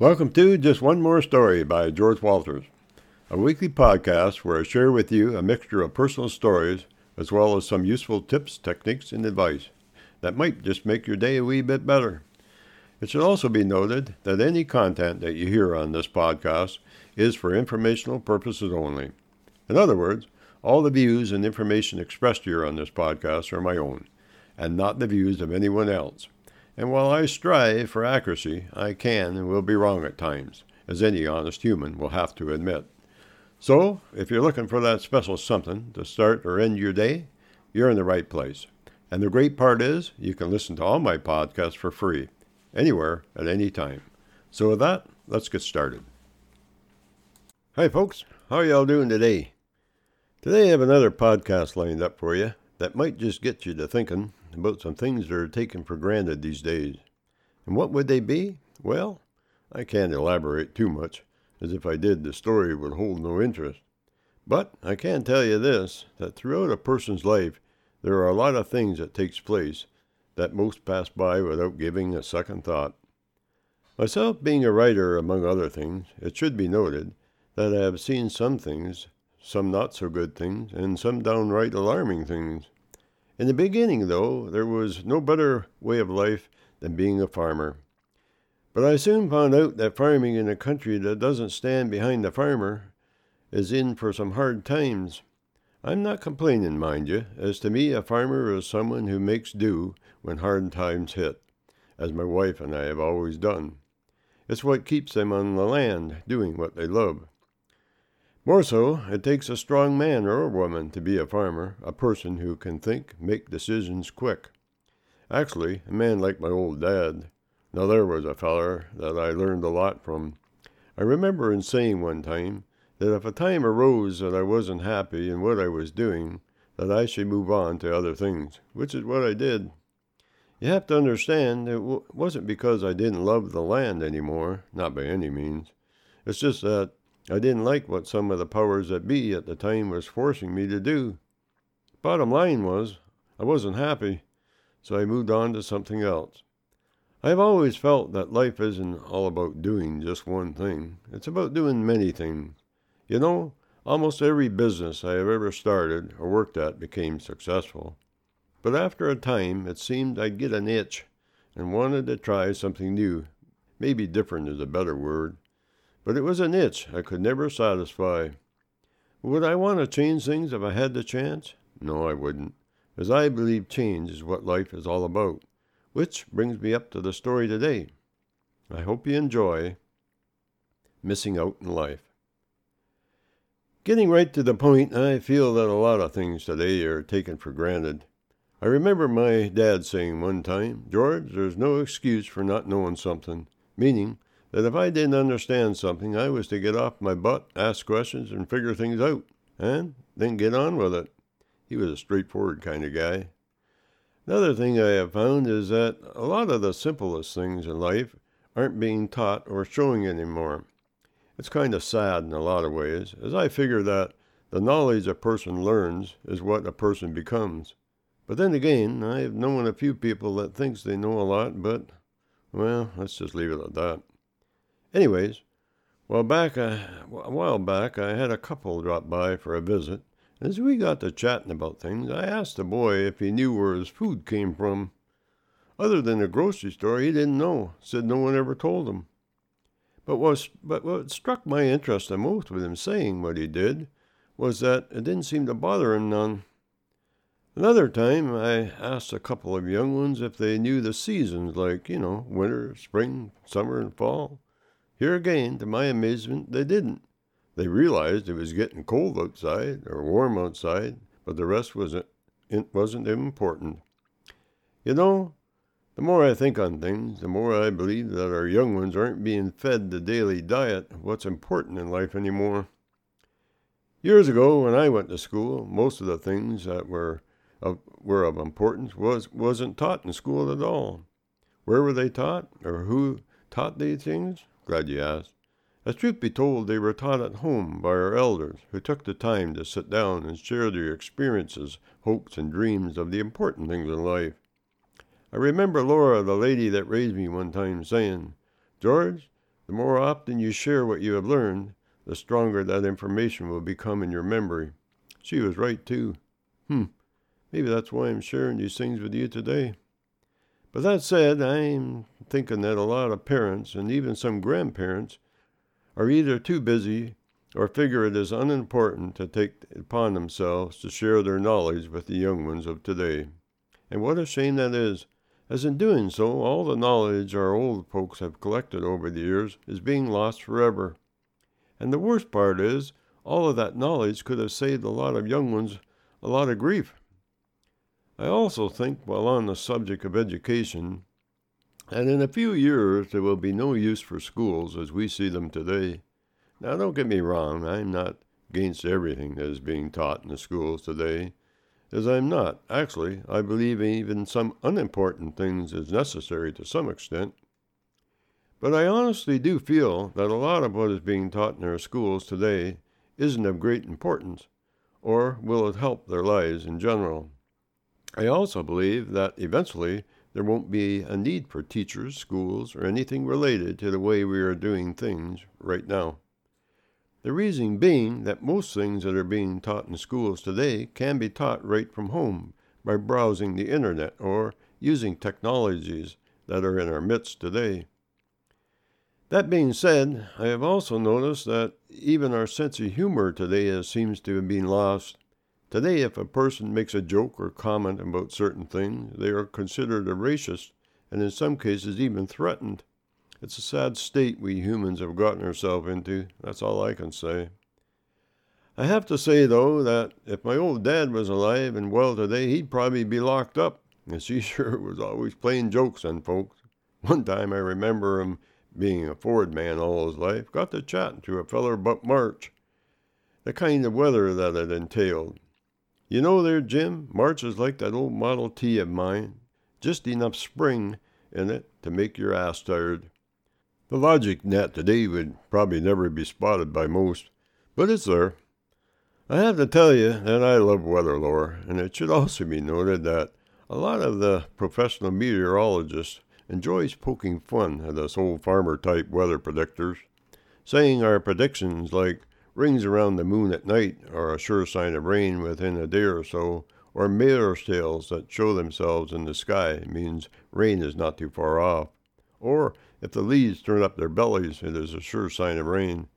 Welcome to Just One More Story by George Walters, a weekly podcast where I share with you a mixture of personal stories as well as some useful tips, techniques, and advice that might just make your day a wee bit better. It should also be noted that any content that you hear on this podcast is for informational purposes only. In other words, all the views and information expressed here on this podcast are my own, and not the views of anyone else. And while I strive for accuracy, I can and will be wrong at times, as any honest human will have to admit. So, if you're looking for that special something to start or end your day, you're in the right place. And the great part is, you can listen to all my podcasts for free, anywhere, at any time. So, with that, let's get started. Hi, folks. How y'all doing today? Today, I have another podcast lined up for you that might just get you to thinking about some things that are taken for granted these days. And what would they be? Well, I can't elaborate too much, as if I did, the story would hold no interest. But I can tell you this that throughout a person's life, there are a lot of things that takes place that most pass by without giving a second thought. Myself being a writer, among other things, it should be noted that I have seen some things, some not so good things, and some downright alarming things. In the beginning, though, there was no better way of life than being a farmer. But I soon found out that farming in a country that doesn't stand behind the farmer is in for some hard times. I'm not complaining, mind you, as to me, a farmer is someone who makes do when hard times hit, as my wife and I have always done. It's what keeps them on the land, doing what they love. More so, it takes a strong man or a woman to be a farmer, a person who can think, make decisions quick. Actually, a man like my old dad. Now there was a feller that I learned a lot from. I remember him saying one time that if a time arose that I wasn't happy in what I was doing, that I should move on to other things, which is what I did. You have to understand, it w- wasn't because I didn't love the land anymore, not by any means. It's just that I didn't like what some of the powers that be at the time was forcing me to do. Bottom line was, I wasn't happy, so I moved on to something else. I've always felt that life isn't all about doing just one thing. It's about doing many things. You know, almost every business I have ever started or worked at became successful. But after a time, it seemed I'd get an itch and wanted to try something new. Maybe different is a better word but it was an itch I could never satisfy. Would I want to change things if I had the chance? No, I wouldn't, as I believe change is what life is all about. Which brings me up to the story today. I hope you enjoy Missing Out in Life. Getting right to the point, I feel that a lot of things today are taken for granted. I remember my dad saying one time, George, there's no excuse for not knowing something, meaning that if I didn't understand something, I was to get off my butt, ask questions, and figure things out, and then get on with it. He was a straightforward kind of guy. Another thing I have found is that a lot of the simplest things in life aren't being taught or showing anymore. It's kind of sad in a lot of ways, as I figure that the knowledge a person learns is what a person becomes. But then again, I've known a few people that thinks they know a lot, but, well, let's just leave it at that. Anyways, well, back uh, a while back, I had a couple drop by for a visit. As we got to chatting about things, I asked the boy if he knew where his food came from. Other than the grocery store, he didn't know. Said no one ever told him. But what, but what struck my interest the most with him saying what he did was that it didn't seem to bother him none. Another time, I asked a couple of young ones if they knew the seasons, like, you know, winter, spring, summer, and fall. Here again, to my amazement, they didn't. They realized it was getting cold outside or warm outside, but the rest wasn't, it wasn't important. You know, the more I think on things, the more I believe that our young ones aren't being fed the daily diet of what's important in life anymore. Years ago, when I went to school, most of the things that were of, were of importance was, wasn't taught in school at all. Where were they taught, or who taught these things? Glad you asked. As truth be told, they were taught at home by our elders, who took the time to sit down and share their experiences, hopes, and dreams of the important things in life. I remember Laura, the lady that raised me, one time saying, George, The more often you share what you have learned, the stronger that information will become in your memory. She was right, too. Hmm, maybe that's why I'm sharing these things with you today. But that said, I'm thinking that a lot of parents and even some grandparents are either too busy or figure it is unimportant to take upon themselves to share their knowledge with the young ones of today. And what a shame that is, as in doing so, all the knowledge our old folks have collected over the years is being lost forever. And the worst part is, all of that knowledge could have saved a lot of young ones a lot of grief. I also think, while on the subject of education, that in a few years there will be no use for schools as we see them today. Now, don't get me wrong, I'm not against everything that is being taught in the schools today, as I'm not. Actually, I believe even some unimportant things is necessary to some extent. But I honestly do feel that a lot of what is being taught in our schools today isn't of great importance, or will it help their lives in general. I also believe that eventually there won't be a need for teachers, schools, or anything related to the way we are doing things right now. The reason being that most things that are being taught in schools today can be taught right from home by browsing the internet or using technologies that are in our midst today. That being said, I have also noticed that even our sense of humor today seems to have been lost. Today, if a person makes a joke or comment about certain things, they are considered a racist and in some cases even threatened. It's a sad state we humans have gotten ourselves into. That's all I can say. I have to say, though, that if my old dad was alive and well today, he'd probably be locked up, as he sure was always playing jokes on folks. One time I remember him being a Ford man all his life, got to chatting to a feller about March, the kind of weather that it entailed. You know there, Jim, March is like that old Model T of mine, just enough spring in it to make your ass tired. The logic net today would probably never be spotted by most, but it's there. I have to tell you that I love weather lore, and it should also be noted that a lot of the professional meteorologists enjoys poking fun at us old farmer type weather predictors, saying our predictions like rings around the moon at night are a sure sign of rain within a day or so, or mare's tails that show themselves in the sky means rain is not too far off, or if the leaves turn up their bellies, it is a sure sign of rain.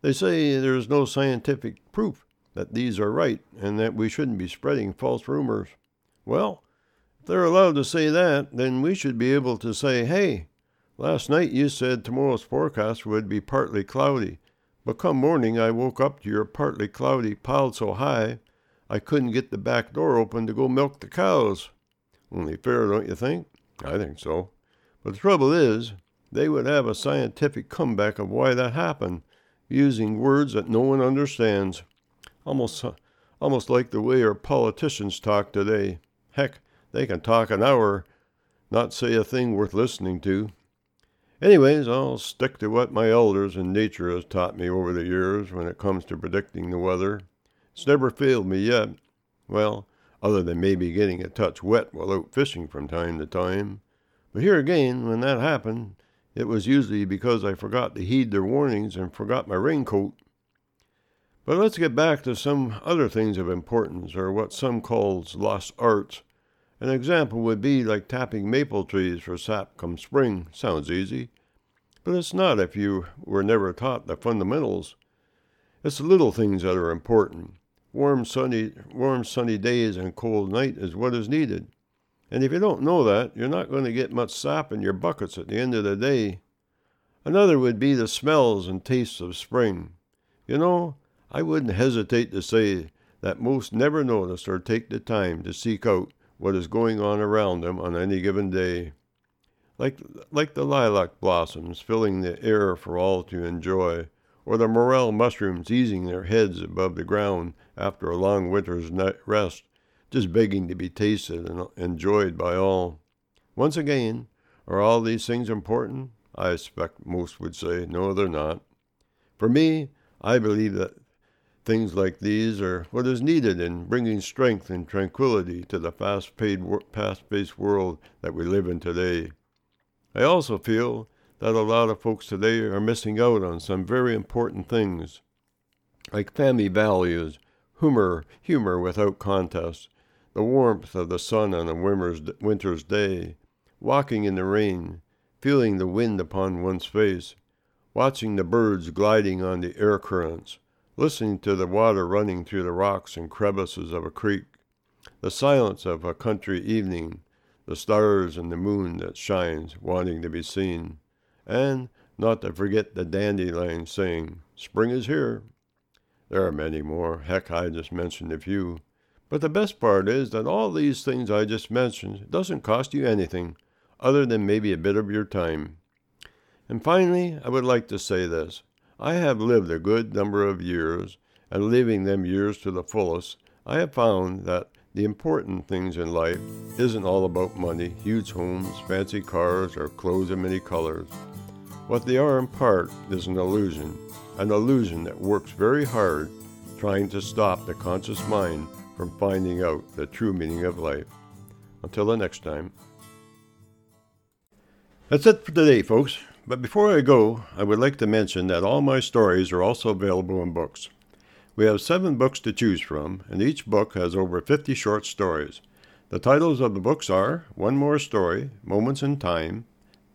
They say there is no scientific proof that these are right and that we shouldn't be spreading false rumors. Well, if they're allowed to say that, then we should be able to say, hey, last night you said tomorrow's forecast would be partly cloudy, but come morning I woke up to your partly cloudy piled so high I couldn't get the back door open to go milk the cows. Only fair, don't you think? I think so. But the trouble is, they would have a scientific comeback of why that happened, using words that no one understands. Almost, almost like the way our politicians talk today. Heck, they can talk an hour, not say a thing worth listening to. Anyways, I'll stick to what my elders and nature has taught me over the years when it comes to predicting the weather. It's never failed me yet. Well, other than maybe getting a touch wet while out fishing from time to time. But here again, when that happened, it was usually because I forgot to heed their warnings and forgot my raincoat. But let's get back to some other things of importance, or what some calls lost arts, an example would be like tapping maple trees for sap come spring. Sounds easy, but it's not if you were never taught the fundamentals. It's the little things that are important. Warm sunny, warm sunny days and cold night is what is needed. And if you don't know that, you're not going to get much sap in your buckets at the end of the day. Another would be the smells and tastes of spring. You know, I wouldn't hesitate to say that most never notice or take the time to seek out what is going on around them on any given day. Like, like the lilac blossoms filling the air for all to enjoy, or the morel mushrooms easing their heads above the ground after a long winter's rest, just begging to be tasted and enjoyed by all. Once again, are all these things important? I expect most would say, no, they're not. For me, I believe that Things like these are what is needed in bringing strength and tranquility to the fast paced world that we live in today. I also feel that a lot of folks today are missing out on some very important things, like family values, humor, humor without contest, the warmth of the sun on a winter's day, walking in the rain, feeling the wind upon one's face, watching the birds gliding on the air currents, listening to the water running through the rocks and crevices of a creek, the silence of a country evening, the stars and the moon that shines, wanting to be seen, and not to forget the dandelion saying, Spring is here. There are many more. Heck, I just mentioned a few. But the best part is that all these things I just mentioned doesn't cost you anything other than maybe a bit of your time. And finally, I would like to say this. I have lived a good number of years, and living them years to the fullest, I have found that the important things in life isn't all about money, huge homes, fancy cars, or clothes in many colors. What they are in part is an illusion, an illusion that works very hard trying to stop the conscious mind from finding out the true meaning of life. Until the next time. That's it for today, folks. But before I go, I would like to mention that all my stories are also available in books. We have seven books to choose from, and each book has over 50 short stories. The titles of the books are One More Story, Moments in Time,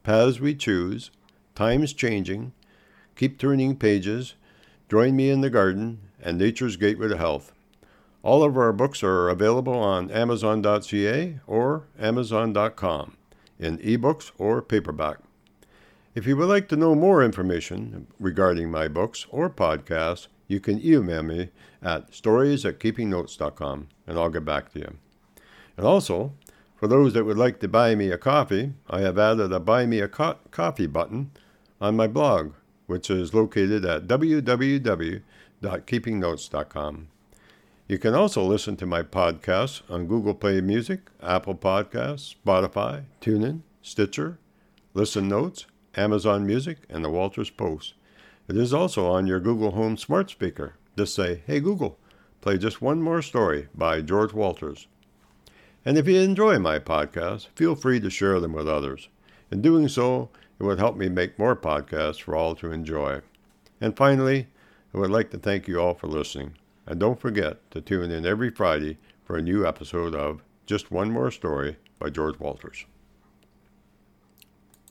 Paths We Choose, Times Changing, Keep Turning Pages, Join Me in the Garden, and Nature's Gateway to Health. All of our books are available on Amazon.ca or Amazon.com in ebooks or paperback. If you would like to know more information regarding my books or podcasts, you can email me at stories at keepingnotes.com and I'll get back to you. And also, for those that would like to buy me a coffee, I have added a Buy Me a co- Coffee button on my blog, which is located at www.keepingnotes.com. You can also listen to my podcasts on Google Play Music, Apple Podcasts, Spotify, TuneIn, Stitcher, Listen Notes, Amazon Music, and the Walters Post. It is also on your Google Home smart speaker. Just say, Hey Google, play just one more story by George Walters. And if you enjoy my podcasts, feel free to share them with others. In doing so, it would help me make more podcasts for all to enjoy. And finally, I would like to thank you all for listening. And don't forget to tune in every Friday for a new episode of Just One More Story by George Walters.